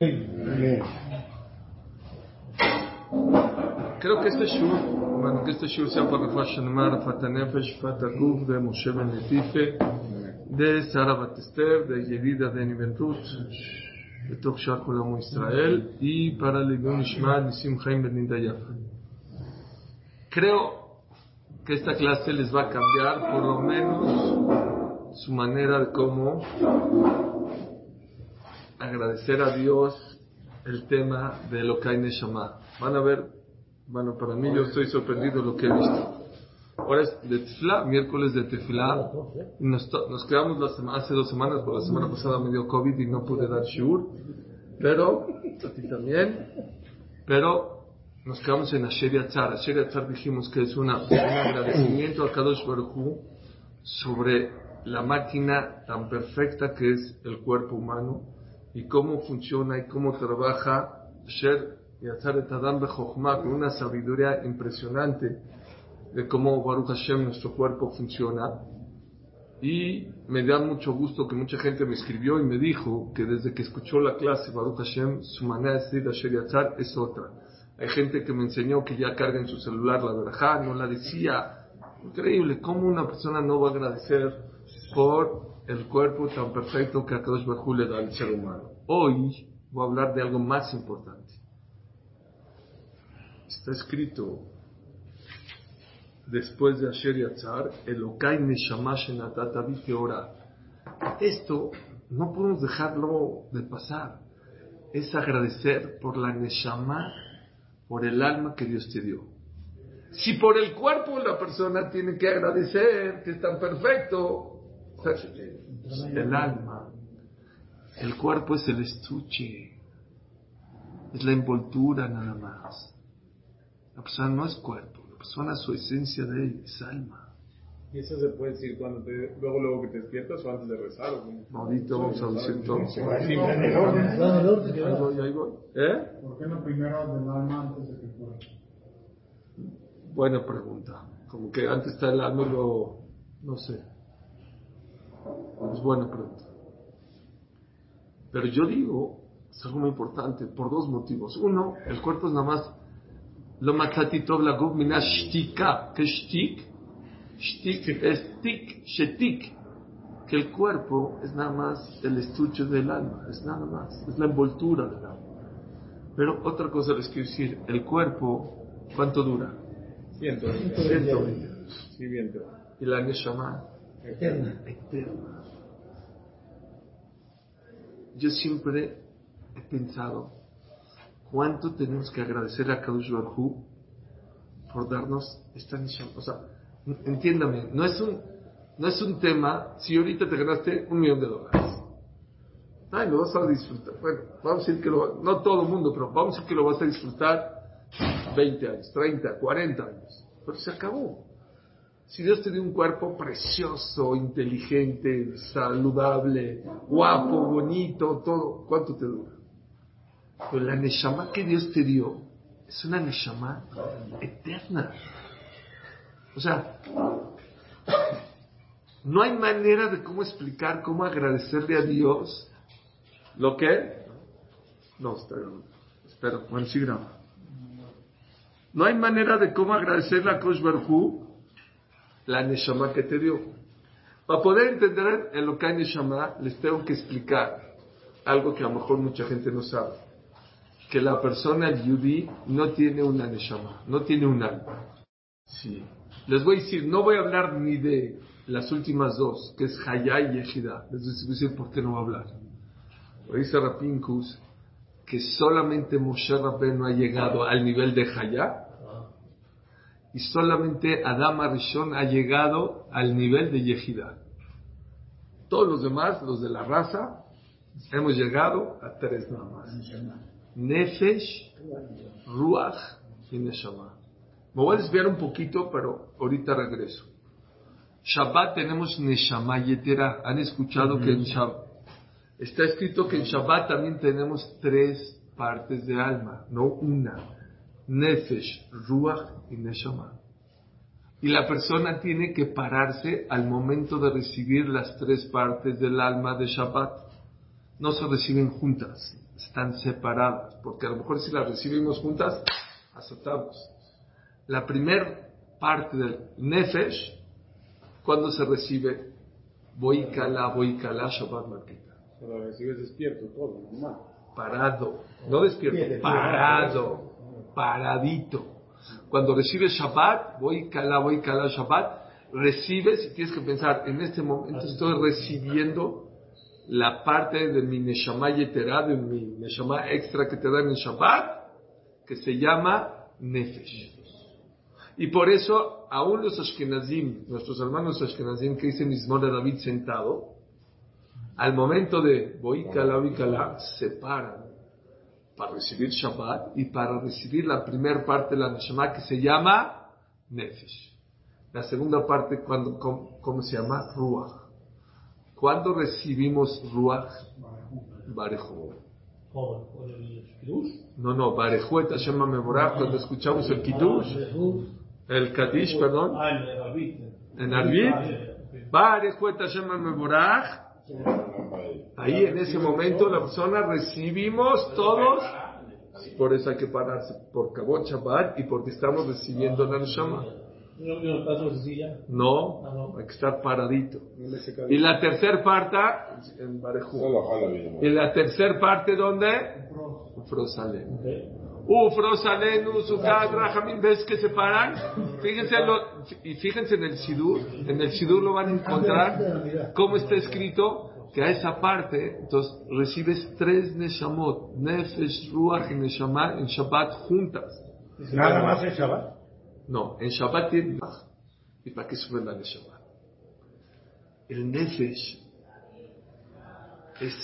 Creo que este shur, bueno, que este shur sea para Fashanemar, Fatanefesh, Fatakuf, de Moshe Ben Letife, de Sara Batester, de Yedida de Ben Ruth, de Tok Shar Israel, y para Libun Ishmael, Nisim Chaim Ben Yafa. Creo que esta clase les va a cambiar por lo menos su manera de cómo agradecer a Dios el tema de lo que hay Neshama. Van a ver, bueno, para mí yo estoy sorprendido lo que he visto. Ahora es de Tefilá, miércoles de. Y nos, nos quedamos hace dos semanas, por la semana pasada me dio COVID y no pude dar Shur. Pero, a ti también. Pero nos quedamos en Asher Yatzar. Asher Yatzar dijimos que es una, un agradecimiento a Kadosh Baruj Hu sobre la máquina tan perfecta que es el cuerpo humano y cómo funciona y cómo trabaja Asher Yatzar et Adam con una sabiduría impresionante de cómo Baruch Hashem, nuestro cuerpo, funciona. Y me da mucho gusto que mucha gente me escribió y me dijo que desde que escuchó la clase Baruch Hashem, su manera de decir Asher Yatzar es otra. Hay gente que me enseñó que ya carga en su celular la verajá, no la decía. Increíble, ¿cómo una persona no va a agradecer por el cuerpo tan perfecto que a Kadosh Baruj le da al ser humano? Hoy voy a hablar de algo más importante. Está escrito después de Asher Yatzar, Elokai Neshama Shenatata ora. Esto no podemos dejarlo de pasar. Es agradecer por la Neshama por el alma que Dios te dio. Si por el cuerpo la persona tiene que agradecer que es tan perfecto, el alma, el cuerpo es el estuche, es la envoltura nada más. La persona no es cuerpo, la persona su esencia de él es alma. ¿Y eso se puede decir cuando te, luego luego que te despiertas o antes de rezar? ¿o Ahorita vamos a decir todo. Ahí voy. ¿Eh? ¿Por qué no primero del alma antes de que fuera? Buena pregunta. Como que antes está el alma y luego, no sé. Es buena pregunta. Pero yo digo, es algo muy importante, por dos motivos. Uno, el cuerpo es nada más lo matzati tov la mina shtika. ¿Qué shtik? Shtik es tik, shetik. Que el cuerpo es nada más el estuche del alma, es nada más, es la envoltura del alma. Pero otra cosa les quiero decir, el cuerpo, ¿cuánto dura? 120. 120. Sí, bien. te- Y la Neshama, Eterna. eterna. Yo siempre he pensado cuánto tenemos que agradecer a Kadosh Baruj Hu por darnos esta Neshama. O sea, entiéndame, no es un, no es un tema si ahorita te ganaste un millón de dólares. Ay, lo vas a disfrutar. Bueno, vamos a decir que lo, no todo el mundo, pero vamos a decir que lo vas a disfrutar 20 años, 30, 40 años. Pero se acabó. Si Dios te dio un cuerpo precioso, inteligente, saludable, guapo, bonito, todo, ¿cuánto te dura? Pero la Neshama que Dios te dio es una Neshama eterna. O sea, no hay manera de cómo explicar, cómo agradecerle a Dios lo que... No, está. Espera, bueno, sí graba. No hay manera de cómo agradecerle a Kosh Barhu la Neshama que te dio. Para poder entender en lo que hay Neshama, les tengo que explicar algo que a lo mejor mucha gente no sabe. Que la persona yudí no tiene una Neshama, no tiene un alma. Sí. Les voy a decir, no voy a hablar ni de las últimas dos, que es Hayá y Yeshida. Les voy a decir por qué no voy a hablar. Lo dice Rapinkus, que solamente Moshe Rabbeinu ha llegado al nivel de Hayá y solamente Adama Rishon ha llegado al nivel de Yehida. Todos los demás, los de la raza, hemos llegado a tres nada más. Nefesh, Ruach y Neshama. Me voy a desviar un poquito, pero ahorita regreso. Shabbat tenemos Neshama Yetera. ¿Han escuchado que en Shabbat está escrito que en Shabbat también tenemos tres partes de alma, no una? Nefesh, Ruach y Neshama. Y la persona tiene que pararse al momento de recibir las tres partes del alma de Shabbat. No se reciben juntas, están separadas, porque a lo mejor si las recibimos juntas, aceptamos. La primer parte del Nefesh, cuando se recibe, voy kala, voy kala, Shabbat Marquita. O sea, lo recibes despierto, todo, normal. Parado, no despierto, parado, paradito. Cuando recibes Shabbat, voy kala, voy kala, Shabbat, recibes y tienes que pensar, en este momento estoy recibiendo la parte de mi Neshama Yeterá, de mi Neshama extra que te da en Shabbat, que se llama Nefesh. Y por eso, aún los Ashkenazim, nuestros hermanos Ashkenazim que dicen Mismor de David sentado, al momento de Boikala, Boikala, se paran para recibir Shabbat y para recibir la primera parte de la Neshama que se llama Nefesh. La segunda parte, cuando, ¿cómo, cómo se llama? Ruach. ¿Cuándo recibimos Ruach? Barejú. No, no, Barejú et Hashem Mevorach, cuando escuchamos el Kiddush, el Kadish, perdón, Ah, en Arbit. Ah. Barejú et Hashem Mevorach, ahí en ese momento la persona recibimos todos, por eso hay que pararse, por Kabot Shabbat y porque estamos recibiendo la Neshama. Ah, no. hay que estar paradito. Y la tercera parte, en Barejú. Y la tercera parte, ¿dónde? Ufrosalén. Ufrosalén, Usukat, Rahamim, ¿ves que se paran? Fíjense, lo- y fíjense en el Sidur, en el Sidur lo van a encontrar, cómo está escrito, que a esa parte, entonces, recibes tres Neshamot, Nefesh, Ruach y Neshama en Shabbat juntas. Nada más en Shabbat. No, en Shabbat tiene. ¿Y para qué sube la Neshama? El Nefesh es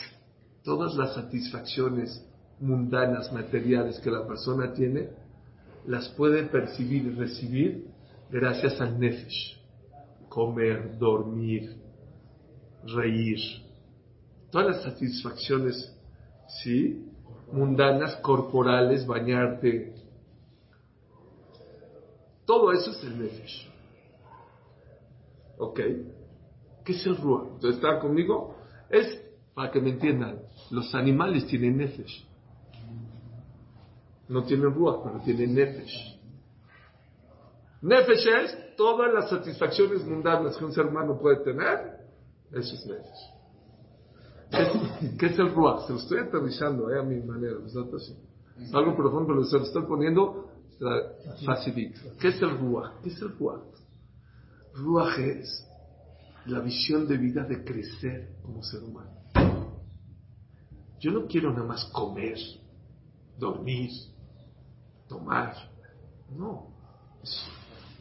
todas las satisfacciones mundanas, materiales que la persona tiene, las puede percibir y recibir gracias al Nefesh. Comer, dormir, reír. Todas las satisfacciones, ¿sí? Mundanas, corporales, bañarte. Todo eso es el Nefesh. ¿Ok? ¿Qué es el Ruach? Entonces, ¿está conmigo? Es, para que me entiendan, los animales tienen Nefesh. No tienen Ruach, pero tienen Nefesh. Nefesh es todas las satisfacciones mundanas que un ser humano puede tener. Eso es Nefesh. ¿Qué es, el Ruach? Se lo estoy aterrizando eh, a mi manera. Es algo profundo, pero se lo estoy poniendo facilito. ¿Qué es el Ruach? ¿Qué es el Ruach? Ruach es la visión de vida de crecer como ser humano. Yo no quiero nada más comer, dormir, tomar. No.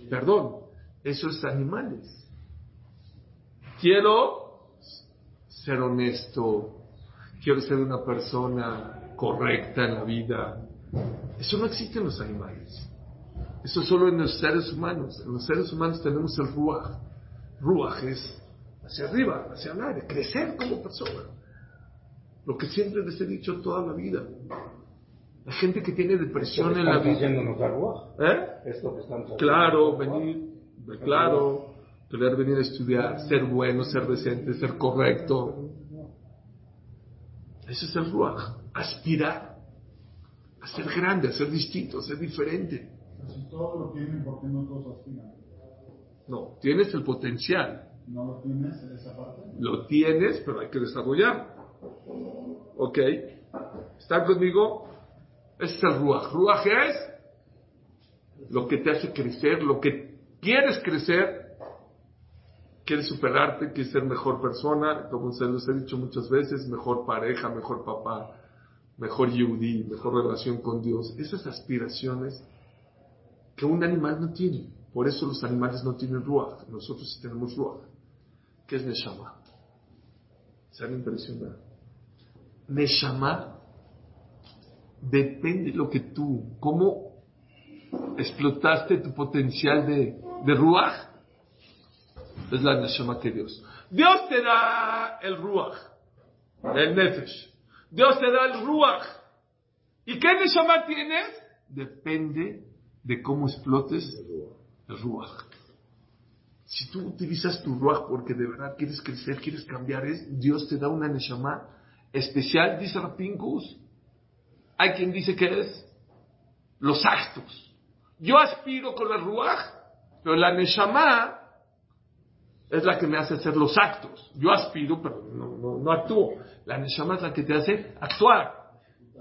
Perdón, eso es animales. Quiero ser honesto, quiero ser una persona correcta en la vida. Eso no existe en los animales. Eso solo en los seres humanos. En los seres humanos tenemos el ruaj. Ruaj es hacia arriba, hacia el aire, crecer como persona. Lo que siempre les he dicho toda la vida. La gente que tiene depresión en la vida. ¿Eh? Esto que. Claro, venir, claro, querer venir a estudiar, ser bueno, ser decente, ser correcto. Eso es el ruaj. Aspirar a ser grande, a ser distinto, a ser diferente. Si todos lo tienen, ¿por qué no todos aspiran? No, tienes el potencial. ¿No lo tienes en esa parte? Lo tienes, pero hay que desarrollar. ¿Ok? ¿Están conmigo? Ese es el ruaj. Ruaj es lo que te hace crecer, lo que quieres crecer. Quieres superarte, quieres ser mejor persona, como se los he dicho muchas veces, mejor pareja, mejor papá, mejor yudí, mejor relación con Dios. Esas aspiraciones que un animal no tiene. Por eso los animales no tienen ruaj. Nosotros sí tenemos ruaj. ¿Qué es Neshama? Se han impresionado. Neshama depende de lo que tú, cómo explotaste tu potencial de Ruach. Es la Neshama que Dios. Dios te da el Ruach, el Nefesh. Dios te da el Ruach. ¿Y qué Neshama tienes? Depende de cómo explotes el Ruach. Si tú utilizas tu Ruach porque de verdad quieres crecer, quieres cambiar, es, Dios te da una Neshama especial, dice Rapinkus, hay quien dice que es los actos. Yo aspiro con la ruaj, pero la neshama es la que me hace hacer los actos. Yo aspiro, pero no, no, no actúo. La neshama es la que te hace actuar.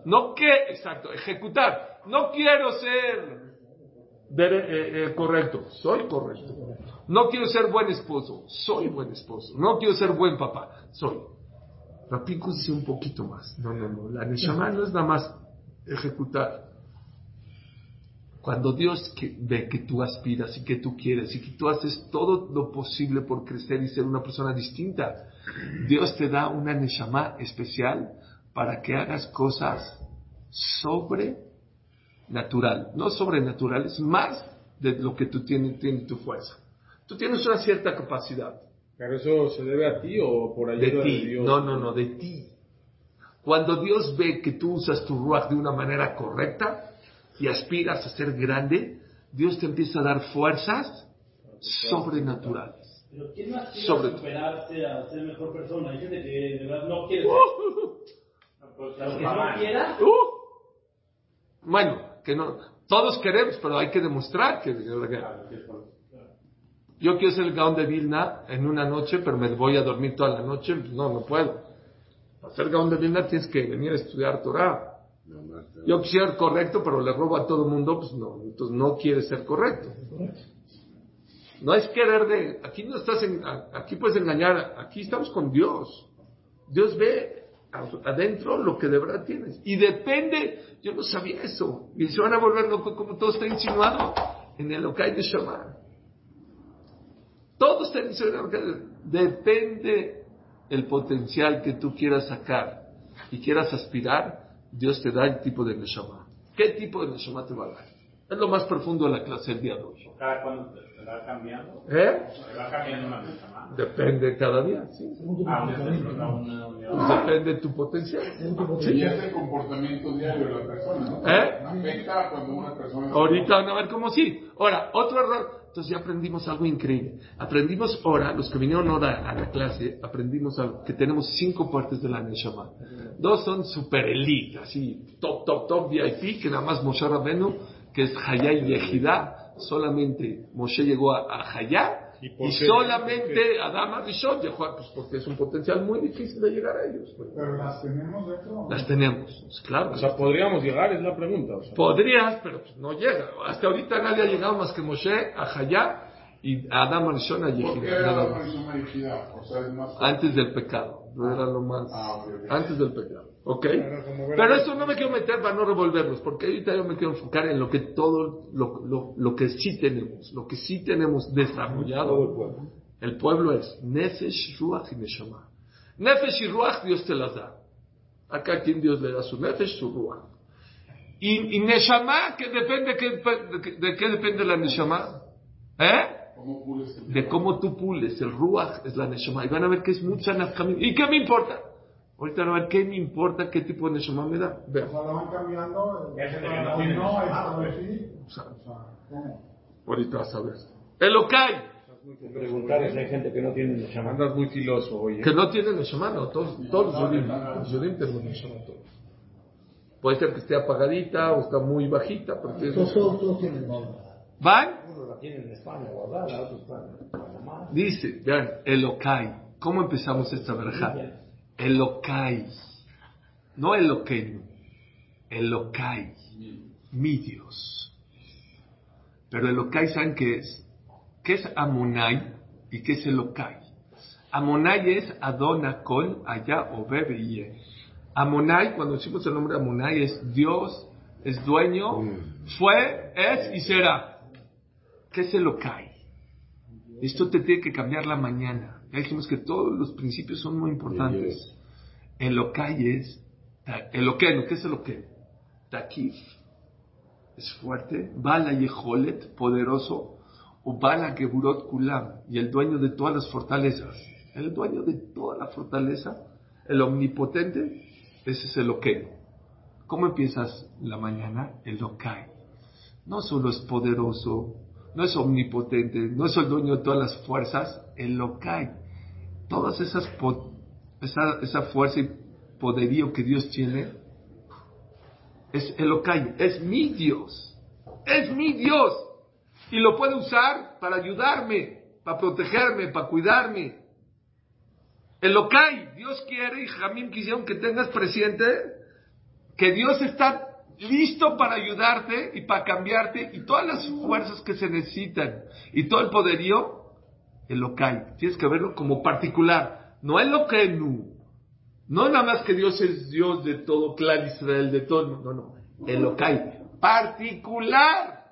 No que, exacto, ejecutar. No quiero ser eh, eh, correcto, soy correcto. No quiero ser buen esposo, soy buen esposo. No quiero ser buen papá, soy. Rapinku dice un poquito más. No, no, no. La neshama no es nada más ejecutar. Cuando Dios que- ve que tú aspiras y que tú quieres y que tú haces todo lo posible por crecer y ser una persona distinta, Dios te da una neshama especial para que hagas cosas sobrenatural, no sobrenaturales, más de lo que tú tienes, tienes tu fuerza. Tú tienes una cierta capacidad ¿Pero eso se debe a ti o por ayuda de de, ti. Dios? No, no, no, de ti. Cuando Dios ve que tú usas tu ruach de una manera correcta y aspiras a ser grande, Dios te empieza a dar fuerzas sobrenaturales. Pero ¿quién no aspira Sobre a todo. superarse, a ser mejor persona? Hay gente que de verdad no quiere ser. Uh, Claro, que no quiera, uh. Bueno, que no, todos queremos, pero hay que demostrar que... Yo quiero ser el Gaón de Vilna en una noche, pero me voy a dormir toda la noche. Pues no, no puedo. Para ser Gaón de Vilna tienes que venir a estudiar Torah. Yo quisiera ser correcto, pero le robo a todo el mundo, pues no. Entonces no quieres ser correcto. No es querer de... Aquí no estás en... Aquí puedes engañar. Aquí estamos con Dios. Dios ve adentro lo que de verdad tienes. Y depende... Yo no sabía eso. Y se van a volver locos como todo está insinuado en el Okai de Shamar. Todo está insinuado. en el Okai de- Depende el potencial que tú quieras sacar y quieras aspirar, Dios te da el tipo de Neshama. ¿Qué tipo de Neshama te va a dar? Es lo más profundo de la clase del día de hoy. Cada cuando te, te va cambiando, ¿Eh? te va cambiando una más. Depende cada día, sí. Ah, Pues depende de tu potencial. Y es el comportamiento diario de la persona, ¿no? ¿Eh? Afecta cuando una persona... Ahorita van a ver cómo sí. Ahora, otro error. Entonces ya aprendimos algo increíble. Aprendimos ahora, los que vinieron ahora a la clase, aprendimos que tenemos cinco partes de la Neshama. Dos son super elite, así, top, top, top, VIP, que nada más Moshe Rabenu, que es Hayá y Yehidá. Solamente Moshe llegó a, a Hayá ¿Y y, por qué? solamente Adama Rishon llegó a, pues porque es un potencial muy difícil de llegar a ellos. pues. Pero las tenemos dentro. Las tenemos, pues, claro. O sea, podríamos llegar, es la pregunta. O sea. Podrías, pero pues no llega. Hasta ahorita nadie ha llegado más que Moshe a Hayá y a Adam Arishon a ¿Por qué Yehida, más. persona dirigida? O sea, es más... Antes del pecado. No era lo más. Ah. Antes del pecado. ¿Ok? Pero eso no me quiero meter para no revolverlos, porque ahorita yo me quiero enfocar en lo que todo, lo, lo, lo que sí tenemos, lo que sí tenemos desarrollado. El pueblo es Nefesh, Ruach y Neshama. Nefesh y Ruach Dios te las da. Acá quien Dios le da su Nefesh, su Ruach. Y, y Neshama, que depende que- de qué depende la Neshama. ¿Eh? ¿Cómo pules el- De cómo tú pules. El Ruach es la Neshama. Y van a ver que es mucha nafkamim. ¿Y qué me importa? Ahorita van a ver qué me importa, qué tipo de Neshama me da. O Vean. sea, la van cambiando. Ahorita vas a ver. Elokai, Preguntar si hay gente que no tiene Neshama. Andas muy filoso, oye. que no tiene Neshama, no. Todos, todos los Yudim tenemos Neshama, todos. Puede ser que esté apagadita o está muy bajita, tiene Todos, tienen. ¿Van? En España guardada, otro está en Panamá. Dice, vean, Elokai. ¿Cómo empezamos esta verja? Elokai. No Eloqueño. Elokai. Mi Dios. Pero Elokai, ¿saben qué es? ¿Qué es Amonai y qué es Elokai? Amonai es Adonakol, allá o Bebe Amonai, cuando decimos el nombre Amonai, es Dios, es dueño, fue, es y será. ¿Qué es Elokai? Esto te tiene que cambiar la mañana. Ya dijimos que todos los principios son muy importantes. El Okai es. El Okenu, ¿qué es el Okenu? Takif. Es fuerte. Bala Yeholet, poderoso. O Bala Geburot Kulam. Y el dueño de todas las fortalezas. El dueño de toda la fortaleza. El omnipotente. Ese es el Okenu. ¿Cómo empiezas la mañana? El Okai. No solo es poderoso, no es omnipotente, no es el dueño de todas las fuerzas, el Lokai. Todas esas esa, fuerza y poderío que Dios tiene Es Elokai, es mi Dios. Es mi Dios. Y lo puede usar para ayudarme, para protegerme, para cuidarme. Elokai, Dios quiere y Jamín quisieron que tengas presente que Dios está listo para ayudarte y para cambiarte y todas las fuerzas que se necesitan y todo el poderío, Elokai. Tienes que verlo como particular, no Elokenu. No nada más que Dios es Dios de todo, clan Israel, de todo, no, no, Elokai, particular.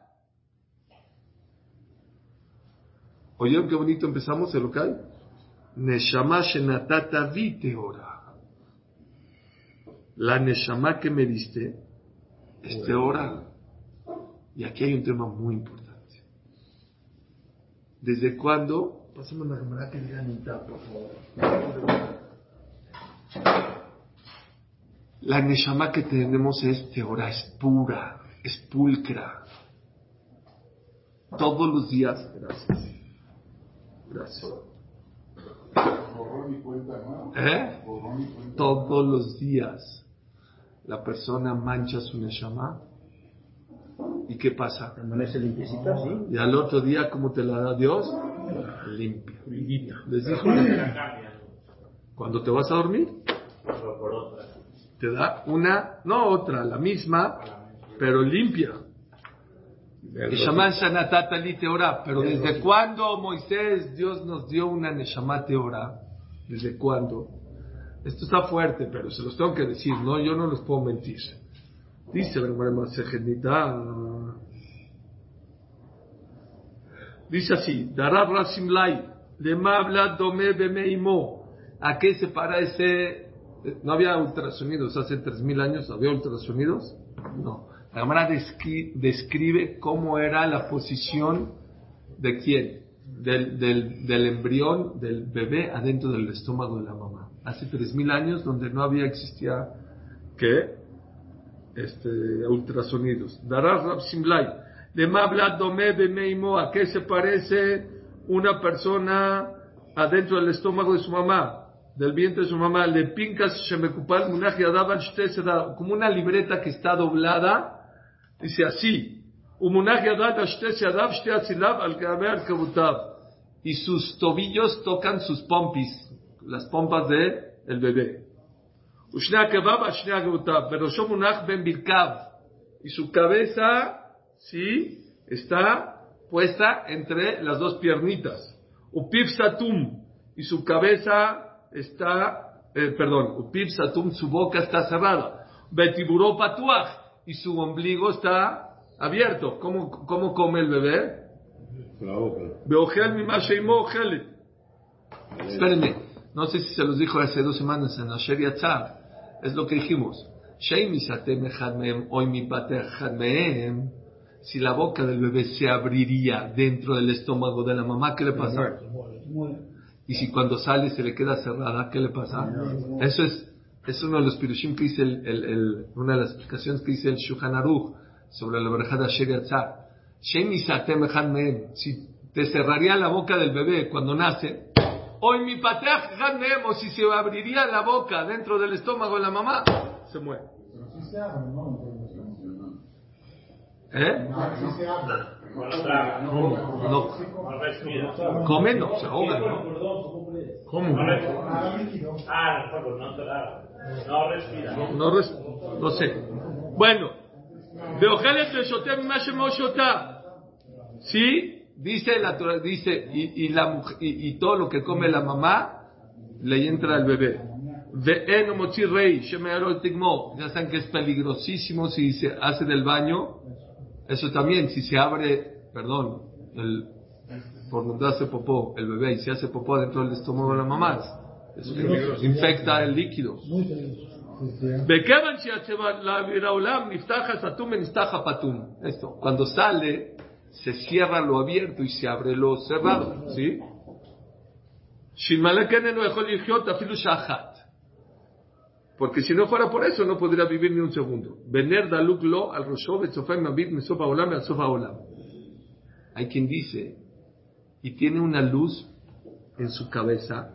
¿Oyeron qué bonito empezamos, Elokai? Neshama Shenatata Viteora. La Neshama que me diste es Teora. Y aquí hay un tema muy importante. ¿Desde cuándo? Pásame una cámara que diga Anita, por favor. La Neshama que tenemos es Teora, es pura, es pulcra. Todos los días, gracias. Gracias. ¿Eh? Todos los días la persona mancha su Neshama. ¿Y qué pasa? Amanece limpiecita, ¿sí? Y al otro día, ¿cómo te la da Dios? Limpia. Les dijo, cuando te vas a dormir, Pero por otra. te da una, no otra, la misma, pero limpia. Shanatata li Teorá. Pero ¿desde cuándo Moisés, Dios nos dio una Neshama Teorá? ¿Desde cuándo? Esto está fuerte, pero se los tengo que decir, ¿no? Yo no les puedo mentir. Dice la Gemara. Dice así, Darab Lema habla Dome Bemeimo. ¿A qué se para ese? ¿No había ultrasonidos hace 3.000 años? ¿Había ultrasonidos? No. La Gemara descri- describe cómo era la posición de quién? Del embrión del bebé adentro del estómago de la mamá. Hace 3.000 años donde no había, existía, ¿qué? Este, ultrasonidos. Darás Rab Simlai. De Mabla Dome Bemeimo, ¿a qué se parece una persona adentro del estómago de su mamá? Del vientre de su mamá. Le pincas Shemekupal Shte Seda, como una libreta que está doblada. Dice así. Y sus tobillos tocan sus pompis, las pompas del el bebé. Ushne akebab, ashne ageutab, berosho munach ben birkav. Y su cabeza, sí, está puesta entre las dos piernitas. Upip satum. Y su cabeza está, eh, perdón, upip satum, su boca está cerrada. Betiburo patuach. Y su ombligo está abierto. ¿Cómo, cómo come el bebé? La boca. Beogel mi eh. Espérenme no sé si se los dijo hace dos semanas en Asher Yatzar. Es lo que dijimos. Si la boca del bebé se abriría dentro del estómago de la mamá, ¿qué le pasa? Y si cuando sale se le queda cerrada, ¿qué le pasa? Eso es, es uno de los pirushim que dice el, el- el- una de las explicaciones que dice el Shulchan Aruch sobre la verja de Asher Yatzar. Si te cerraría la boca del bebé cuando nace, Hoy mi pateaj o si se abriría la boca dentro del estómago de la mamá, se muere. Pero se abre, ¿no? ¿Eh? Ah, traga. No, No respira. come no, se ahoga, ¿cómo? ¿Cómo? No respira. Ah, no, respira. No, sé. Bueno, de ojeles de shotem mashemoshota. Sí, Dice la Torah, dice, y, y la, y, y, todo lo que come la mamá, le entra al bebé. Ya saben que es peligrosísimo si se hace del baño. Eso también, si se abre, perdón, el, por donde hace popó el bebé y se hace popó dentro del estómago de la mamá. Eso es infecta el líquido. Esto, cuando sale, se cierra lo abierto y se abre lo cerrado, ¿sí? Porque si no fuera por eso, no podría vivir ni un segundo. Hay quien dice, y tiene una luz en su cabeza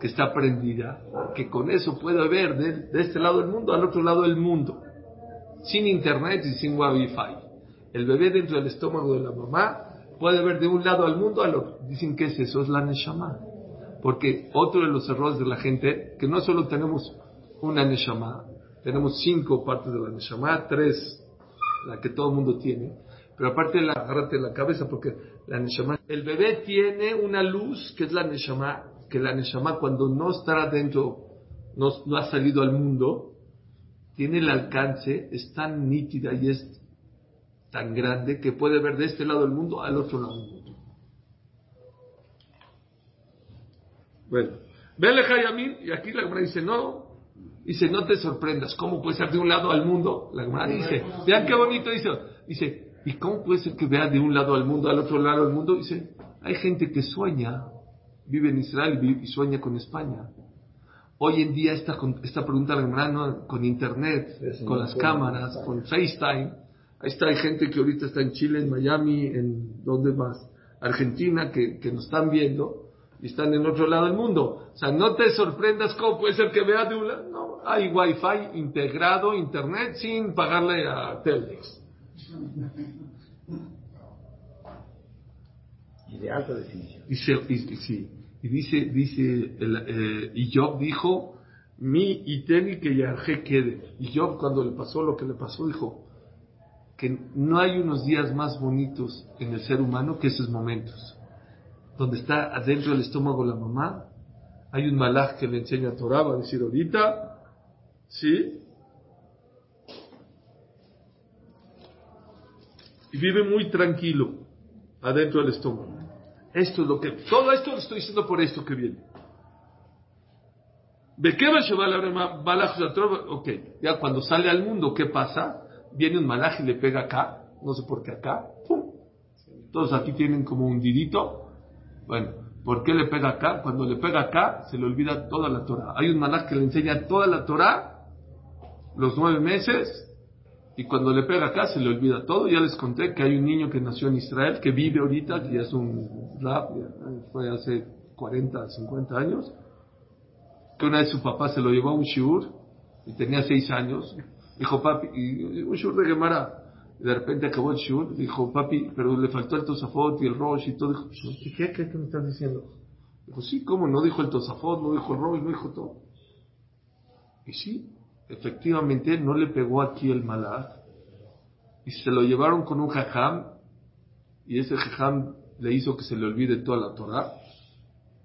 que está prendida, que con eso puede ver de, de este lado del mundo al otro lado del mundo, sin internet y sin wifi. El bebé dentro del estómago de la mamá puede ver de un lado al mundo a lo dicen que es eso, es la Neshama. Porque otro de los errores de la gente, que no solo tenemos una Neshama, tenemos cinco partes de la Neshama, tres, la que todo el mundo tiene, pero aparte la, agárrate la cabeza porque la Neshama, el bebé tiene una luz que es la Neshama, que la Neshama cuando no está dentro, no ha salido al mundo, tiene el alcance, es tan nítida y es tan grande que puede ver de este lado del mundo al otro lado del mundo. Bueno, vele Yamin, y aquí la Gemara dice, no, dice, no te sorprendas, ¿cómo puede ser de un lado al mundo? La Gemara dice, vean qué bonito dice, dice, ¿y cómo puede ser que vea de un lado al mundo, al otro lado del mundo? Dice, hay gente que sueña, vive en Israel y sueña con España. Hoy en día esta, esta pregunta la Gemara ¿no? con internet, con las cámaras, con FaceTime, ahí está, hay gente que ahorita está en Chile, en Miami, en donde más, Argentina, que, que nos están viendo, y están en otro lado del mundo. O sea, no te sorprendas cómo puede ser que veas de un lado. No, hay wifi integrado, internet, sin pagarle a Telmex. Y de alta definición. Dice, y, y- sí, y dice, dice, el, eh, y Job dijo, mi iteni que yarje quede. Y Job cuando le pasó lo que le pasó dijo que no hay unos días más bonitos en el ser humano que esos momentos. Donde está adentro del estómago la mamá, hay un malaj que le enseña Torah, va a decir ahorita, ¿sí? Y vive muy tranquilo adentro del estómago. Esto es lo que, todo esto lo estoy diciendo por esto que viene. ¿De qué va a llevar la Ok, ya cuando sale al mundo, ¿qué pasa? Viene un malaj y le pega acá, no sé por qué acá, ¡pum! Todos aquí tienen como un didito. Bueno, ¿por qué le pega acá? Cuando le pega acá, se le olvida toda la Torah. Hay un malaj que le enseña toda la Torah, los nueve meses, y cuando le pega acá se le olvida todo. Ya les conté que hay un niño que nació en Israel, que vive ahorita, que ya es un rap, fue hace 40, 50 años, que una vez su papá se lo llevó a un shiur, y tenía 6 años, dijo papi, y un shiur de Gemara, de repente acabó el shiur, dijo papi, pero le faltó el tosafot y el rosh y todo, dijo, ¿qué, qué, qué, qué me estás diciendo? Dijo, sí, ¿cómo? No dijo el tosafot, no dijo el rosh, no dijo todo. Y sí, efectivamente no le pegó aquí el malaj y se lo llevaron con un jajam y ese jajam le hizo que se le olvide toda la Torah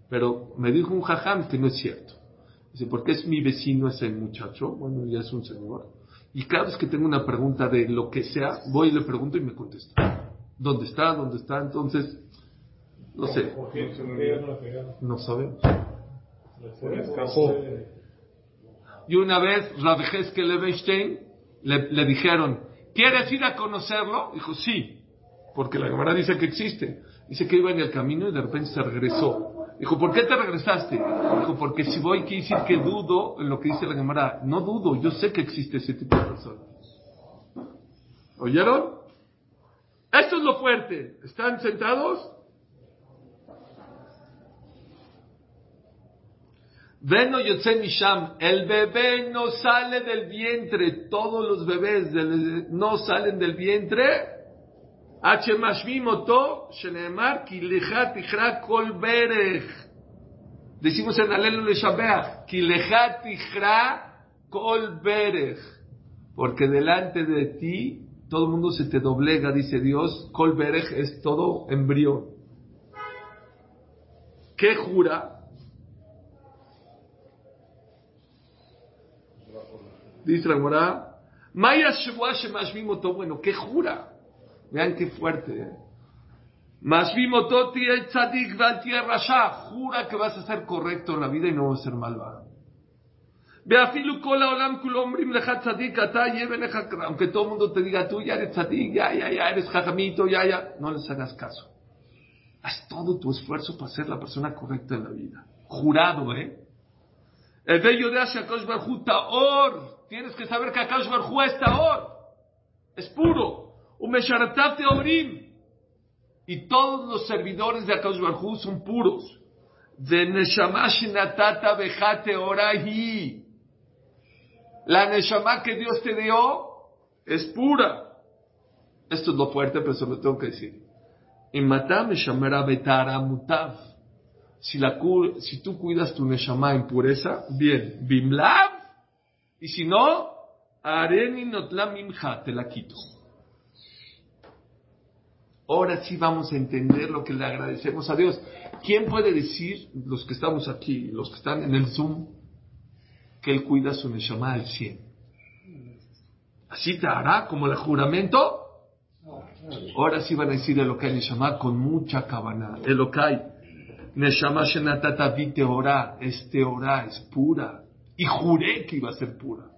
pero me dijo un jajam que no es cierto. Dice porque es mi vecino ese muchacho bueno ya es un señor y cada vez que tengo una pregunta de lo que sea voy y le pregunto y me contesta ¿dónde está? ¿dónde está? entonces no sé no sabemos. Y una vez Heskel Levenstein le, le dijeron, ¿quieres ir a conocerlo? Dijo, sí, porque la Gemara dice que existe. Dice que iba en el camino y de repente se regresó. Dijo, ¿por qué te regresaste? Dijo, porque si voy, quiere decir que dudo en lo que dice la Gemara. No dudo, yo sé que existe ese tipo de personas. ¿Oyeron? Esto es lo fuerte. ¿Están sentados? Veno Yotze Misham, el bebé no sale del vientre, todos los bebés no salen del vientre. Decimos en Alelu le Shabeach, ki lecha tichra kol. Porque delante de ti todo el mundo se te doblega, dice Dios. Kol es todo embrión. ¿Qué jura? Dice la Gemara, Maya Shemashvimoto, bueno, ¿qué jura? Vean qué fuerte. ¿eh? Jura que vas a ser correcto en la vida y no vas a ser malvado. Aunque todo el mundo te diga tú ya eres tzadik, ya, ya, ya eres jajamito, ya, ya, no les hagas caso. Haz todo tu esfuerzo para ser la persona correcta en la vida. Jurado, ¿eh? El bello de Akash Barhu Taor. Tienes que saber que Akash Barhu es Taor. Es puro. Umesharatav Teorim. Y todos los servidores de Akash Barhu son puros. De Neshama Shinatata Bejate Orahi. La Neshama que Dios te dio es pura. Esto es lo fuerte, pero se lo tengo que decir. En matam betara mutav. Si, la, si tú cuidas tu neshama en pureza, bien. Bimlav. Y si no, areni notlam te la quito. Ahora sí vamos a entender lo que le agradecemos a Dios. ¿Quién puede decir, los que estamos aquí, los que están en el Zoom, que Él cuida su Neshama al 100? ¿Así te hará como el juramento? Ahora sí van a decir Elokai Neshama con mucha cabana. Elokai, Neshama Shenatata vi Teorá, es Teorá, es pura. Y juré que iba a ser pura.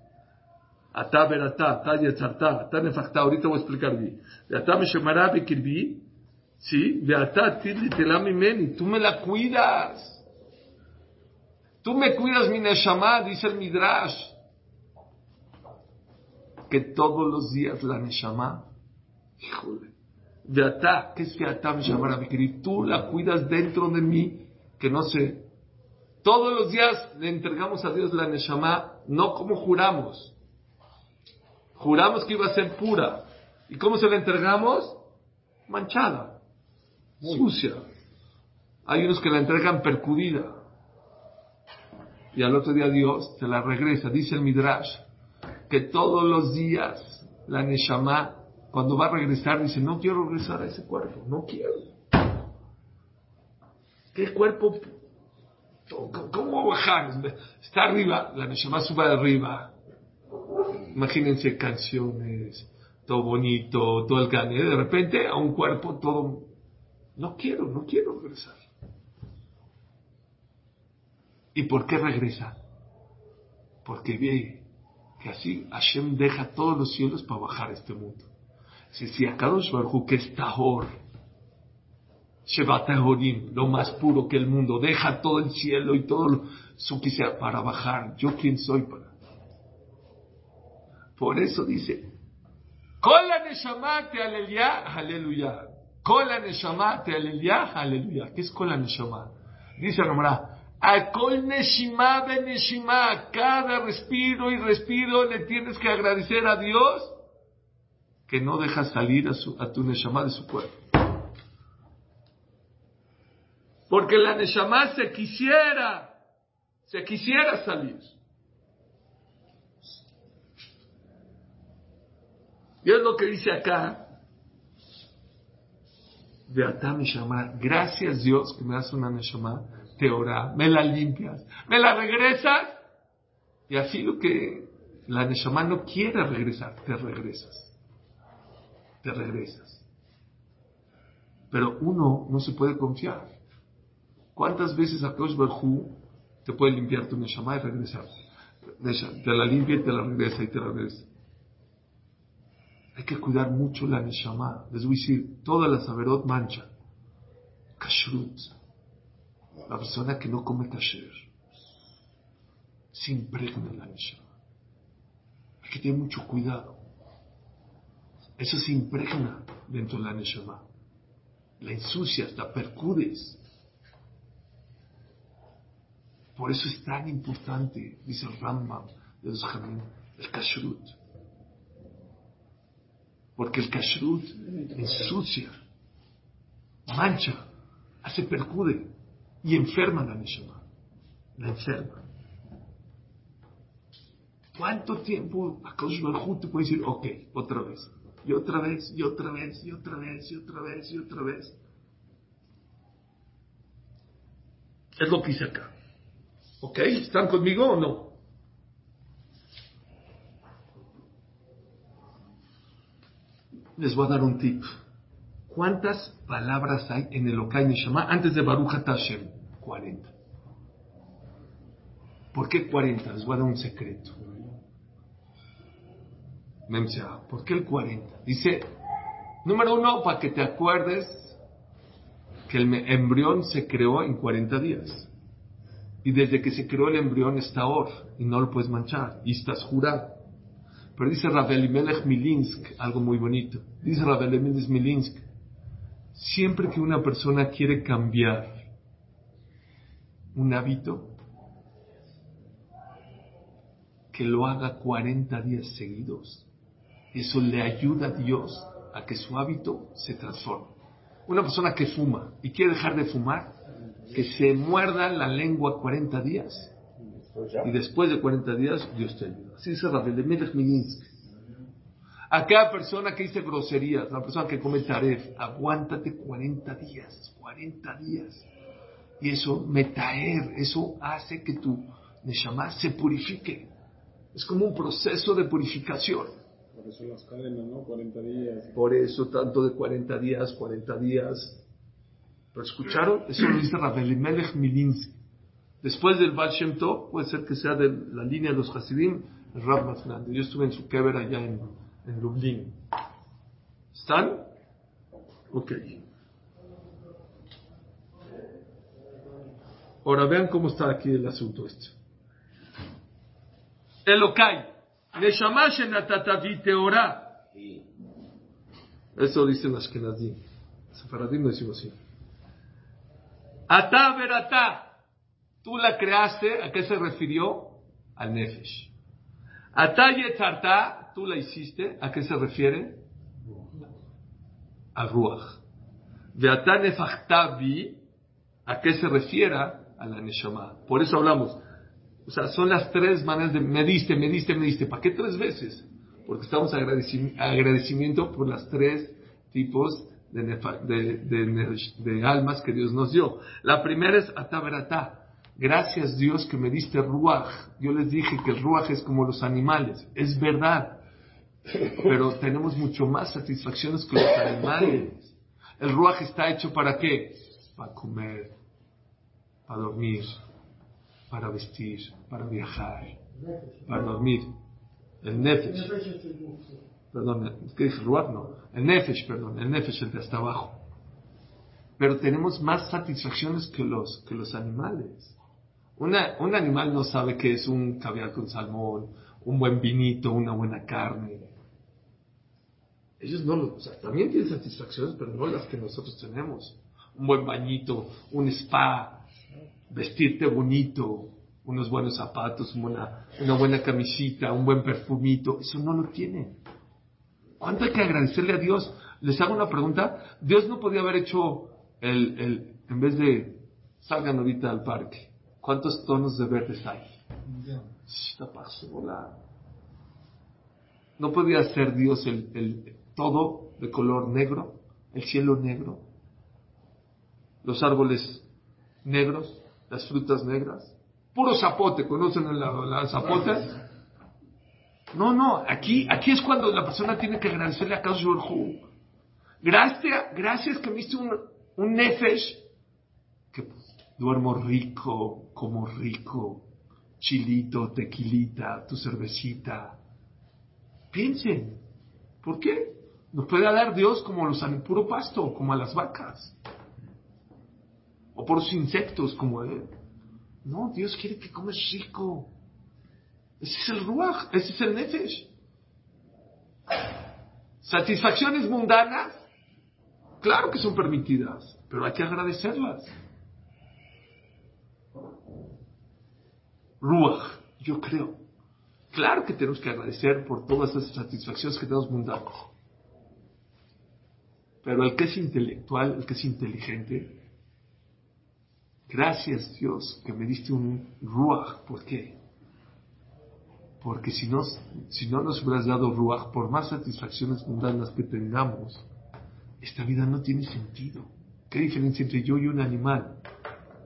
Ata verata, ata yetzarta, ata nefachta. Ahorita voy a explicar bien. Ata me shemará bekirbi, ¿sí? Beata tidli tela mimeni. Tú me la cuidas. Tú me cuidas mi neshama, dice el Midrash. Que todos los días la neshama, híjole. Beata, ¿qué es Beata me shemará bekirbi? Tú la cuidas dentro de mí, que no sé. Todos los días le entregamos a Dios la neshama, no como juramos. Juramos que iba a ser pura. ¿Y cómo se la entregamos? Manchada, sucia. Hay unos que la entregan percudida. Y al otro día Dios te la regresa. Dice el Midrash que todos los días la Neshama, cuando va a regresar, dice, no quiero regresar a ese cuerpo, no quiero. ¿Qué cuerpo? ¿Cómo- ¿Cómo bajar? Está arriba, la Neshama sube arriba. Imagínense canciones, todo bonito, todo el gane. De repente a un cuerpo todo... No quiero, no quiero regresar. ¿Y por qué regresa? Porque ve que así Hashem deja todos los cielos para bajar este mundo. Si, si a Kadosh Baruj que es Tahor, Shevat Tahorim, lo más puro que el mundo, deja todo el cielo y todo lo- su quisiera para bajar. ¿Yo quién soy para? Por eso dice, Kol neshama te aleluya, aleluya. Kol neshama te aleluya, aleluya. ¿Qué es kol neshama? Dice Ramara, a kol neshima be neshima, cada respiro y respiro le tienes que agradecer a Dios que no deja salir a, a tu neshama de su cuerpo. Porque la neshama se quisiera, se quisiera salir. Y es lo que dice acá. Beatá Neshama, gracias Dios que me das una Neshama, te ora, me la limpias, me la regresas. Y así lo que la Neshama no quiere regresar, te regresas. Te regresas. Pero uno no se puede confiar. ¿Cuántas veces a Kosh Barhu te puede limpiar tu Neshama y regresar? Te la limpia y te la regresa y te la regresa. Hay que cuidar mucho la neshama. Les voy a decir, toda la saberot mancha. Kashrut. La persona que no come kasher. Se impregna la neshama. Hay que tener mucho cuidado. Eso se impregna dentro de la neshama. La ensucias, la percudes. Por eso es tan importante, dice el Rambam de los el kashrut. Porque el kashrut ensucia, mancha, hace percude y enferma la neshama. La enferma. ¿Cuánto tiempo Akadosh Baruj te puede decir, ok, otra vez, y otra vez, y otra vez, y otra vez, y otra vez, y otra vez? Es lo que hice acá. ¿Ok? ¿Están conmigo o no? Les voy a dar un tip. ¿Cuántas palabras hay en el Okai Neshama antes de Baruch Hashem? 40. ¿Por qué 40? Les voy a dar un secreto. ¿por qué el 40? Dice, número uno, para que te acuerdes que el embrión se creó en 40 días. Y desde que se creó el embrión está or, y no lo puedes manchar, y estás jurado. Pero dice Rabelimelech Milinsk algo muy bonito. Dice Rabelimelech Milinsk, siempre que una persona quiere cambiar un hábito, que lo haga 40 días seguidos eso le ayuda a Dios a que su hábito se transforme. Una persona que fuma y quiere dejar de fumar, que se muerda la lengua 40 días. Y después de 40 días, Dios te ayuda. Así dice Rabbi Melech Minsky. A cada persona que dice groserías, la persona que come taref, aguántate 40 días, 40 días. Y eso, metaer, eso hace que tu neshama se purifique. Es como un proceso de purificación. Por eso las cadenas, ¿no? 40 días. Por eso tanto de 40 días, 40 días. ¿Pero escucharon? Eso lo dice Rabbi Melech Milinsky. Después del Baal Shem puede ser que sea de la línea de los Hasidim, el Rab más grande. Yo estuve en su kever allá en, en Lublin. ¿Están? Ok. Ahora vean cómo está aquí el asunto este. Elokai, Neshama shenatatavi. Eso dicen las. Sefaradim no decimos así. Ata verata. Tú la creaste, ¿a qué se refirió? Al Nefesh. Ata yetzarta, tú la hiciste, ¿a qué se refiere? Al Ruach. Veata nefachta bi, ¿a qué se refiere? A la Neshama. Por eso hablamos. O sea, son las tres maneras de me diste, me diste, me diste. ¿Para qué tres veces? Porque estamos agradeci- agradecimiento por las tres tipos de, nefa- de, de- de almas que Dios nos dio. La primera es ataveratá. Gracias Dios que me diste ruach. Yo les dije que el ruach es como los animales. Es verdad. Pero tenemos mucho más satisfacciones que los animales. El ruach está hecho para qué? Para comer, para dormir, para vestir, para viajar, para dormir. El nefesh. Perdón, ¿qué dije? Ruach no. El nefesh, perdón. El nefesh, el de hasta abajo. Pero tenemos más satisfacciones que los, que los animales. Una, un animal no sabe qué es un caviar con salmón, un buen vinito, una buena carne. Ellos no lo, o sea, también tienen satisfacciones, pero no las que nosotros tenemos. Un buen bañito, un spa, vestirte bonito, unos buenos zapatos, una, una buena camisita, un buen perfumito, eso no lo tienen. ¿Cuánto hay que agradecerle a Dios? Les hago una pregunta. Dios no podía haber hecho el, el en vez de salgan ahorita al parque, ¿cuántos tonos de verdes hay? No podía ser Dios el, el todo de color negro, el cielo negro, los árboles negros, las frutas negras, puro zapote, ¿conocen la, la zapote? No, no, aquí, aquí es cuando la persona tiene que agradecerle a Kadosh. Gracias, gracias que me un, un nefesh, duermo rico, como rico, chilito, tequilita, tu cervecita. Piensen, ¿por qué? Nos puede dar Dios como los al puro pasto, como a las vacas. O por los insectos, como él. No, Dios quiere que comes rico. Ese es el ruach, ese es el nefesh. Satisfacciones mundanas, claro que son permitidas, pero hay que agradecerlas. Ruach, yo creo. Claro que tenemos que agradecer por todas esas satisfacciones que tenemos mundanas. Pero el que es intelectual, el que es inteligente, gracias Dios que me diste un ruach. ¿Por qué? Porque si no, si no nos hubieras dado ruach, por más satisfacciones mundanas que tengamos, esta vida no tiene sentido. ¿Qué diferencia entre yo y un animal?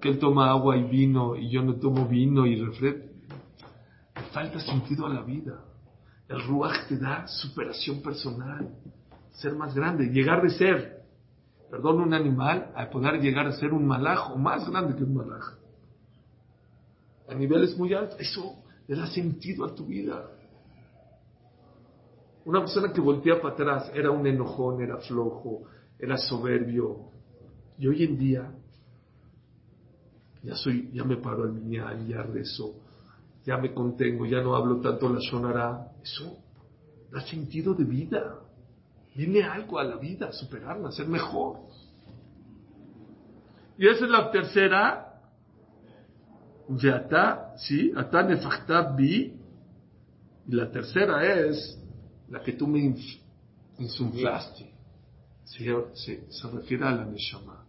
Que él toma agua y vino y yo no tomo vino y refresco. Falta sentido a la vida. El ruach te da superación personal, ser más grande, llegar de ser, perdón, un animal, a poder llegar a ser un malajo, más grande que un malajo. A niveles muy altos. Eso le da sentido a tu vida. Una persona que voltea para atrás era un enojón, era flojo, era soberbio. Y hoy en día ya soy, ya me paro al miñal, ya rezo, ya me contengo, ya no hablo tanto la shonara. Eso da sentido de vida. Viene algo a la vida, superarla, ser mejor. Y esa es la tercera. Veata, sí, ata bi. Y la tercera es la que tú me insuflaste, se, se, se refiere a la Neshama.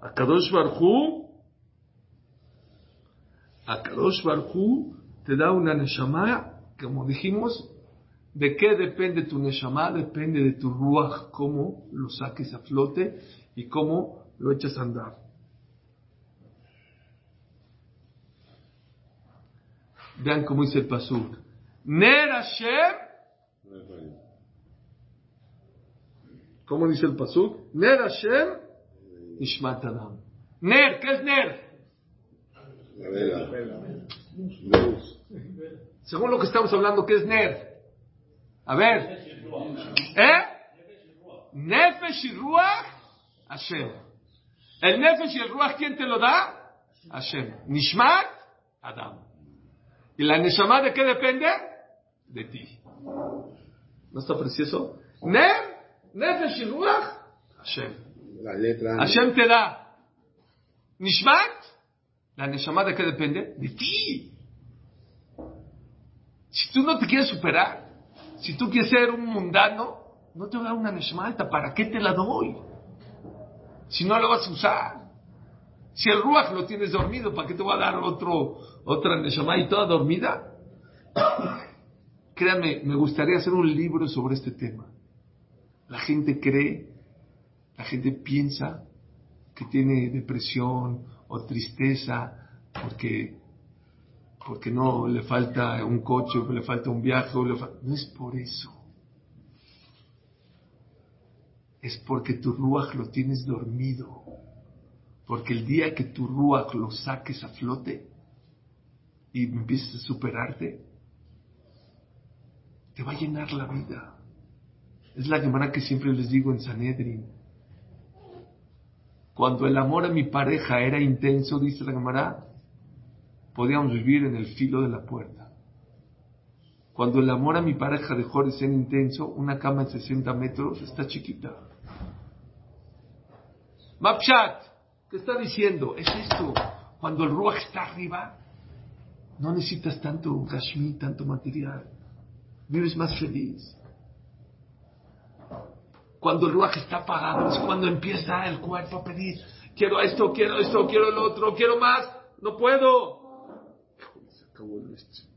A Kadosh Barhu, a Kadosh Barhu te da una Neshama, como dijimos, ¿de qué depende tu Neshama? Depende de tu Ruach, cómo lo saques a flote y cómo lo echas a andar. Vean cómo dice el Pasuk. Ner Hashem. ¿Cómo dice el Pasuk? Ner Hashem. Adam. Ner, ¿qué es Ner? La vela. Luz. Según lo que estamos hablando, ¿qué es Ner? A ver. ¿Eh? Nefesh y Ruach, Hashem. El Nefesh y el Ruach, ¿quién te lo da? Hashem. Nishmat, Adam. ¿Y la Neshama de qué depende? De ti. ¿No está precioso? Ner, Nefesh y Ruach, Hashem. La letra. Hashem te da. Nishmat, la Neshama de qué depende? De ti. Si tú no te quieres superar, si tú quieres ser un mundano, no te voy a dar una Neshama alta. ¿Para qué te la doy? Si no la vas a usar. Si el Ruach lo tienes dormido, ¿para qué te voy a dar otro, otra Neshama y toda dormida? Créanme, me gustaría hacer un libro sobre este tema. La gente cree, la gente piensa que tiene depresión o tristeza porque, porque no le falta un coche, le falta un viaje, no es por eso. Es porque tu ruach lo tienes dormido. Porque el día que tu ruach lo saques a flote y empieces a superarte, te va a llenar la vida. Es la Gemara que siempre les digo en Sanedrin. Cuando el amor a mi pareja era intenso, dice la Gemara, podíamos vivir en el filo de la puerta. Cuando el amor a mi pareja dejó de ser intenso, una cama de 60 metros está chiquita. Mapshat, ¿qué está diciendo? Es esto. Cuando el Ruach está arriba, no necesitas tanto Gashmi, tanto material. Vives más feliz. Cuando el Ruach está apagado es cuando empieza el cuerpo a pedir, quiero esto, quiero esto, quiero lo otro, quiero más, no puedo. Se acabó el este.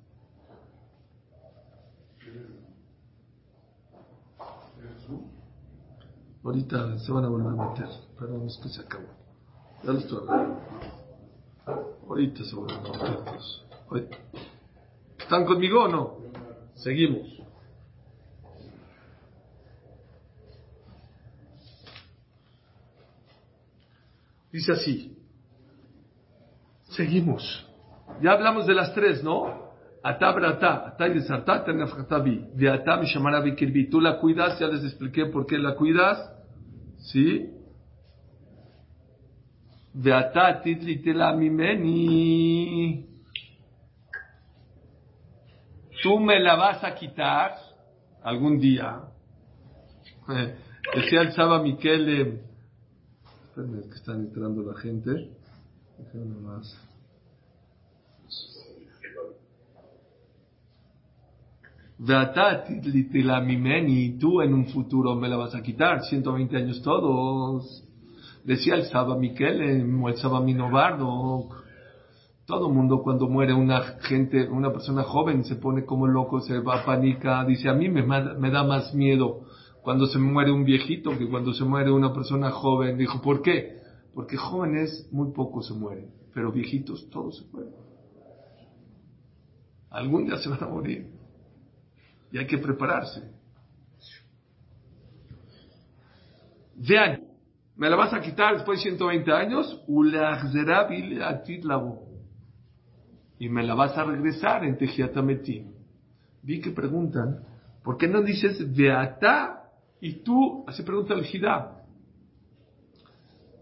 Ahorita se van a volver a meter, pero es que se acabó. Ya lo estoy hablando. Ahorita se vuelven a meter. Ahorita. ¿Están conmigo o no? Seguimos. Dice así. Seguimos. Ya hablamos de las tres, ¿no? Ata brata, ata y desarta, tenafatabi. De ata mi shamarabi kirbi. Tú la cuidas, ya les expliqué por qué la cuidas. ¿Sí? De ata titlitela mimeni. Tú me la vas a quitar algún día. Eh, Decía el Saba Miquel. Espérenme, que están entrando la gente. Déjenme más. y tú en un futuro me la vas a quitar, 120 años todos. Decía el Saba Miquel, el Saba Minobardo, todo mundo cuando muere una gente, una persona joven se pone como loco, se va a panica, dice a mí me, me da más miedo cuando se muere un viejito que cuando se muere una persona joven. Dijo, ¿por qué? Porque jóvenes muy pocos se mueren, pero viejitos todos se mueren. Algún día se van a morir y hay que prepararse. Vean, ¿me la vas a quitar después de 120 años? Y me la vas a regresar en Tejiatametim. Vi que preguntan, ¿por qué no dices Beata y tú? Así pregunta el Jidá.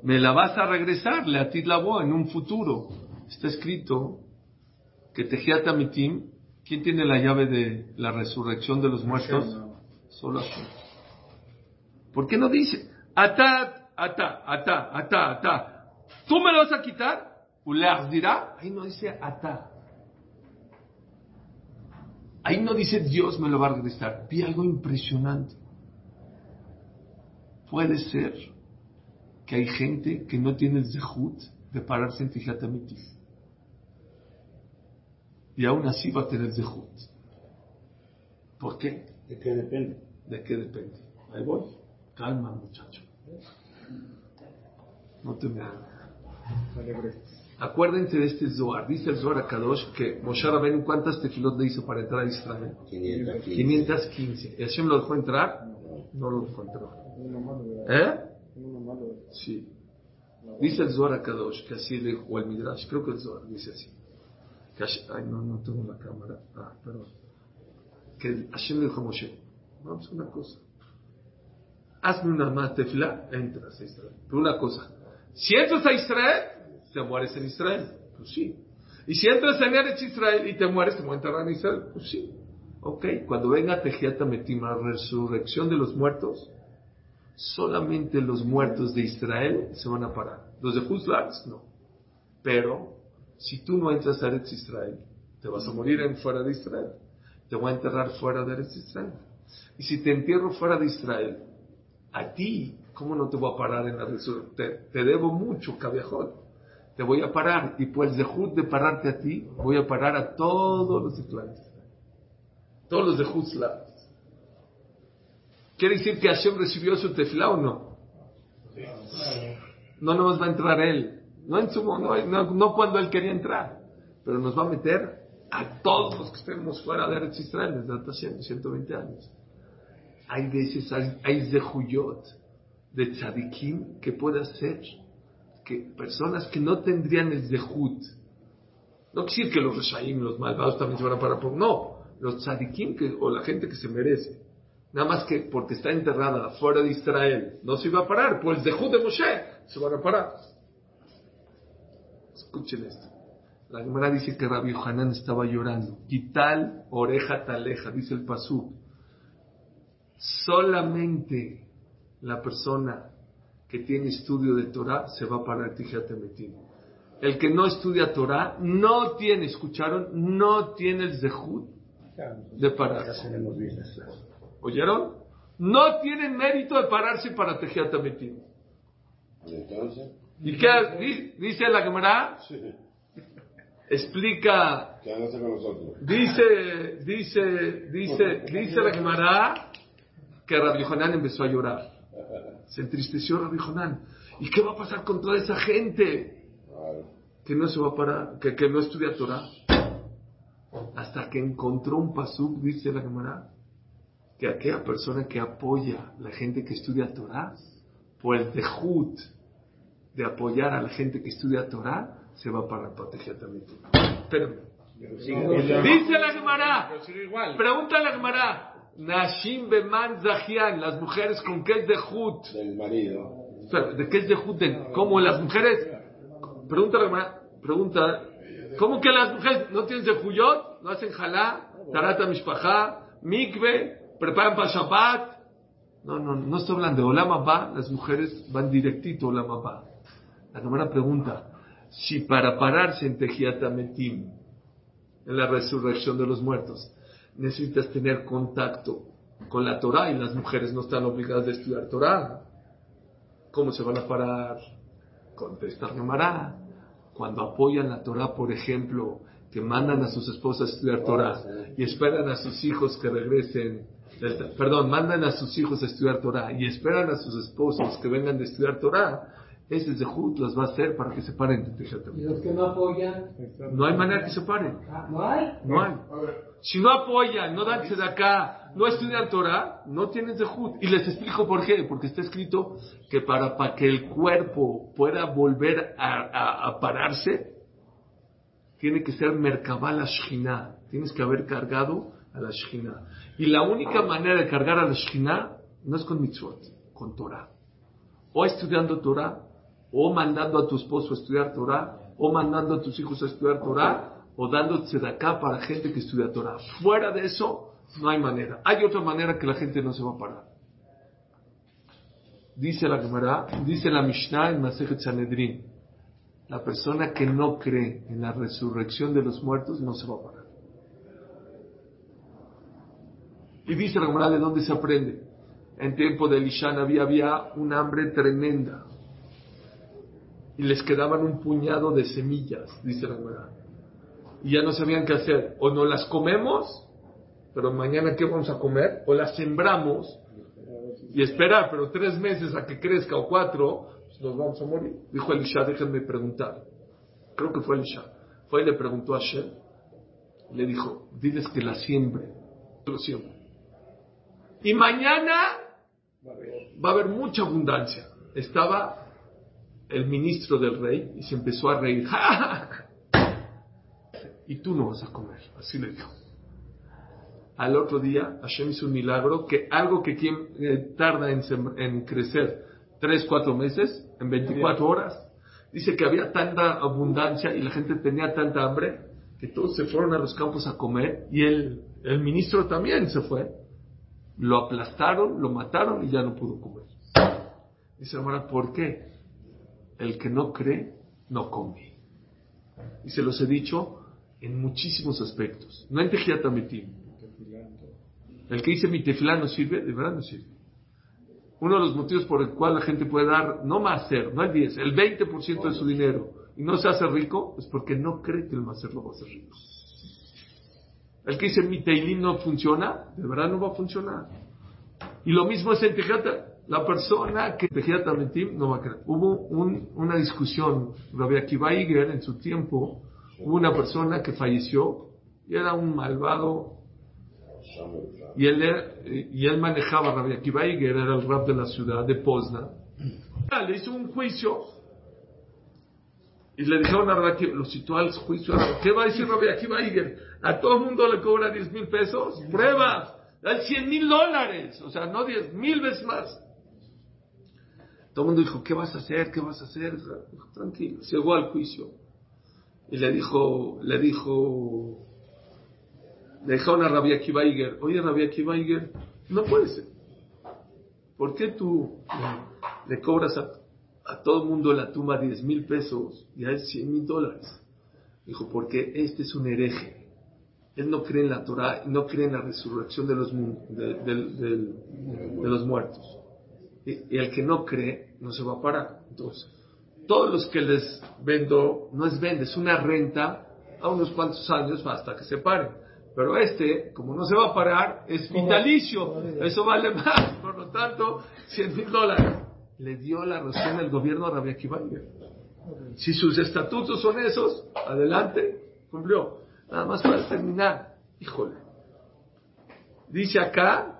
Me la vas a regresar, le atitlabo en un futuro. Está escrito que Tejiatametim, ¿quién tiene la llave de la resurrección de los muertos? Solo Hashem. ¿Por qué no dice? Ata, ata, ata, ata, ata. ¿Tú me lo vas a quitar? dirá. Ahí no dice ata. Ahí no dice Dios me lo va a regresar. Vi algo impresionante. Puede ser que hay gente que no tiene el zehut de pararse en Amitim. Y aún así va a tener zehut. ¿Por qué? ¿De qué depende? ¿De qué depende? Ahí voy. Calma, muchacho. No te me Acuérdense de este Zohar. Dice el Zohar a Kadosh que Moshe Rabbeinu, ¿cuántas tefilot le hizo para entrar a Israel? 515. 515. ¿Y Hashem lo dejó entrar? No lo dejó entrar. ¿Eh? Sí. Dice el Zohar Kadosh que así le o el Midrash, creo que el Zohar dice así. Que Hashem- ay, no, no tengo la cámara. Ah, perdón. Que Hashem le dijo a Moshe, vamos a una cosa. Hazme una más tefila, entras a Israel. Pero una cosa, si entras a Israel, te mueres en Israel. Pues sí. Y si entras en Eretz Israel y te mueres, te enterrar en Israel. Pues sí. Ok, cuando venga Tejiata Metim, la resurrección de los muertos, solamente los muertos de Israel se van a parar. Los de Juzlars, no. Pero, si tú no entras a Eretz Israel, te vas a morir en fuera de Israel. Te voy a enterrar fuera de Eretz Israel. Y si te entierro fuera de Israel, a ti, ¿cómo no te voy a parar en la resurrección? Te, debo mucho, cabiajón. Te voy a parar. Y pues de Jud de pararte a ti, voy a parar a todos los de. Todos los de Juzlars. ¿Quiere decir que Hashem recibió su tefla o no? No nos va a entrar él. No, en su, no, no- cuando él quería entrar. Pero nos va a meter a todos los que estemos fuera de Eretz Israel desde hace 100, 120 años. Hay hay, hay zehuyot de tzadikim que puede hacer que personas que no tendrían el zehut. No quiere decir que los reshaim, los malvados también se van a parar por... No, los tzadikim que, o la gente que se merece. Nada más que porque está enterrada fuera de Israel, no se iba a parar. Pues Zehut de Moshe se van a parar. Escuchen esto. La Gemara dice que Rabbi Hanan estaba llorando. Quital oreja taleja, dice el Pasú. Solamente la persona que tiene estudio de Torah se va a parar Tijate Metim. El que no estudia Torah no tiene, ¿escucharon? No tiene el Zehut de Ya ¿Oyeron? No tienen mérito de pararse para Ametim. Entonces, ¿Y qué di- dice la Gemara? Explica, quédate con nosotros. dice, dice, dice, dice la Gemara que Rabbi Hanan empezó a llorar. Se entristeció Rabbi Hanan. ¿Y qué va a pasar con toda esa gente que no se va a parar, que, que no estudia Torah? Hasta que encontró un pasuk, dice la Gemara, que aquella persona que apoya a la gente que estudia Torah, por el dejut de apoyar a la gente que estudia Torah, se va para proteger también. Pero, dice la Gemara, pregunta a la Gemara, Nashim Beman Zahian, las mujeres con qué es dejut, Del marido. ¿de qué es? De, ¿Cómo las mujeres? Pregunta la Gemara, pregunta, ¿cómo que las mujeres no tienen dejuyot? ¿No hacen jalá? Tarata mishpajá, mikve, preparan para Shabbat? No, no, no estoy hablando de Olam las mujeres van directito a Olam. La Gemara pregunta, si para pararse en Tejiat Ametim, en la resurrección de los muertos, necesitas tener contacto con la Torah y las mujeres no están obligadas a estudiar Torah, ¿cómo se van a parar? Contesta Gemara. Cuando apoyan la Torah, por ejemplo, que mandan a sus esposas a estudiar Torah y esperan a sus hijos que regresen, perdón, mandan a sus hijos a estudiar Torah y esperan a sus esposos que vengan de estudiar Torah, ese Zehut los va a hacer para que se paren de Tejiat Y los que no apoyan, No hay manera que se paren. ah, ¿no hay? No hay. Si no apoyan, no dan de acá, no estudian Torah, no tienen Zehut. Y les explico por qué. Porque está escrito que para, para que el cuerpo pueda volver a, a- a pararse, tiene que ser Merkabah la Shekhinah. Tienes que haber cargado la. Y la única manera de cargar a la Shekhinah no es con mitzvot, con Torah. O estudiando Torah, o mandando a tu esposo a estudiar Torah, o mandando a tus hijos a estudiar Torah, o dando tzedakah para gente que estudia Torah. Fuera de eso, no hay manera. Hay otra manera que la gente no se va a parar. Dice la Gemara, dice la Mishnah en Masejet Sanedrin, la persona que no cree en la resurrección de los muertos no se va a parar. Y dice la Gemara de dónde se aprende. En tiempo de Elisha había, había un hambre tremenda. Y les quedaban un puñado de semillas, dice la Gemara. Y ya no sabían qué hacer. O no las comemos, pero mañana qué vamos a comer, o las sembramos y esperar, pero tres meses a que crezca o cuatro, pues nos vamos a morir. Dijo Elisha, déjenme preguntar. Creo que fue Elisha. Fue y le preguntó a Shem. Le dijo, diles que la siembre. Lo siembre. Y mañana va a haber mucha abundancia. Estaba el ministro del rey y se empezó a reír. y tú no vas a comer. Así le dijo. Al otro día, Hashem hizo un milagro que algo que quien, eh, tarda en, en crecer 3, 4 meses, en 24 horas, dice que había tanta abundancia y la gente tenía tanta hambre que todos se fueron a los campos a comer y el, el ministro también se fue. Lo aplastaron, lo mataron y ya no pudo comer. Dice hermana, ¿por qué? El que no cree, no come. Y se los he dicho en muchísimos aspectos. No en Tejiat Amitim. El que dice mi tefilá no sirve, de verdad no sirve. Uno de los motivos por el cual la gente puede dar, no más ser, no el 10, el 20% de su dinero y no se hace rico, es porque no cree que el macer lo va a hacer rico. El que dice mi teilim no funciona, de verdad no va a funcionar. Y lo mismo es en Tejata. La persona que Tejata Mentim no va a creer. Hubo un- una discusión, Rabbi Akiva Iger en su tiempo, hubo una persona que falleció y era un malvado y él, y él manejaba Rabbi Akiva Iger, era el rap de la ciudad de Poznan. Ah, Le hizo un juicio y le dijeron a Rabbi Akiva, lo citó al juicio, ¿qué va a decir Rabbi Akiva Iger? A todo el mundo le cobra 10 mil pesos, pruebas, da 100 mil dólares, o sea, no 10 mil veces más. Todo el mundo dijo, ¿qué vas a hacer? ¿Qué vas a hacer? Tranquilo, llegó al juicio y le dijo, le dijo, le dijeron a Rabbi Akiva Iger, oye Rabbi Akiva Iger, no puede ser. ¿Por qué tú le, le cobras a, a todo el mundo la tumba 10 mil pesos y a él 100 mil dólares? Dijo, porque este es un hereje. Él no cree en la Torah no cree en la resurrección de los, de, los muertos. Y, y el que no cree no se va a parar. Entonces, todos los que les vendo, no es vende, es una renta a unos cuantos años hasta que se paren. Pero este, como no se va a parar, es vitalicio. Eso vale más. Por lo tanto, 100 mil dólares. Le dio la razón el gobierno a Rabia Iger. Si sus estatutos son esos, adelante, cumplió. Nada más para terminar. Híjole. Dice acá.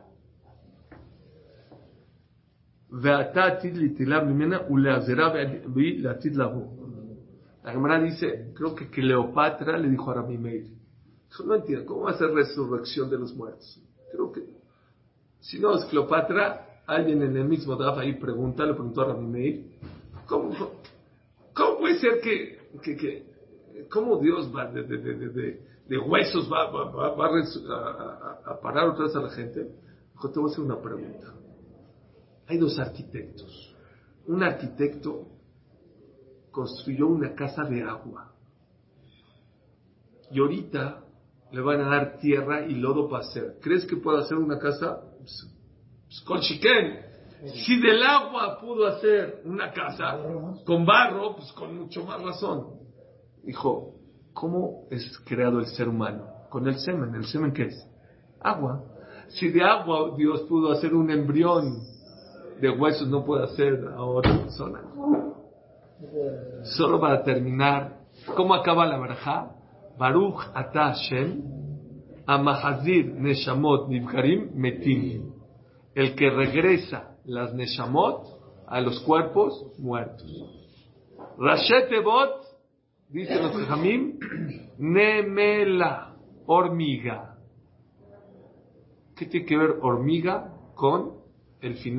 La Gemara dice, creo que Cleopatra le dijo a Rabbi Meir, no entiendo, ¿cómo va a ser resurrección de los muertos? Creo que, si no es Cleopatra, alguien en el mismo DAF ahí pregunta, le preguntó a Rabbi Meir, ¿cómo, cómo puede ser que, que, que cómo Dios va de, de, de, de, de- de huesos va, va, va, va a, a- parar otra vez a la gente? Te voy a hacer una pregunta. Hay dos arquitectos. Un arquitecto construyó una casa de agua. Y ahorita le van a dar tierra y lodo para hacer. ¿Crees que puede hacer una casa? Pues, pues, con chiquén. Si del agua pudo hacer una casa con barro, pues con mucho más razón. Dijo, ¿cómo es creado el ser humano? Con el semen. ¿El semen qué es? Agua. Si de agua Dios pudo hacer un embrión, de huesos no puede hacer a otra persona. Solo para terminar, ¿cómo acaba la baraja? Baruch ata Hashem, amahazir neshamot nivgarim metim. El que regresa las neshamot a los cuerpos muertos. Rashet dice los Jamim, nemela, hormiga. ¿Qué tiene que ver hormiga con el final?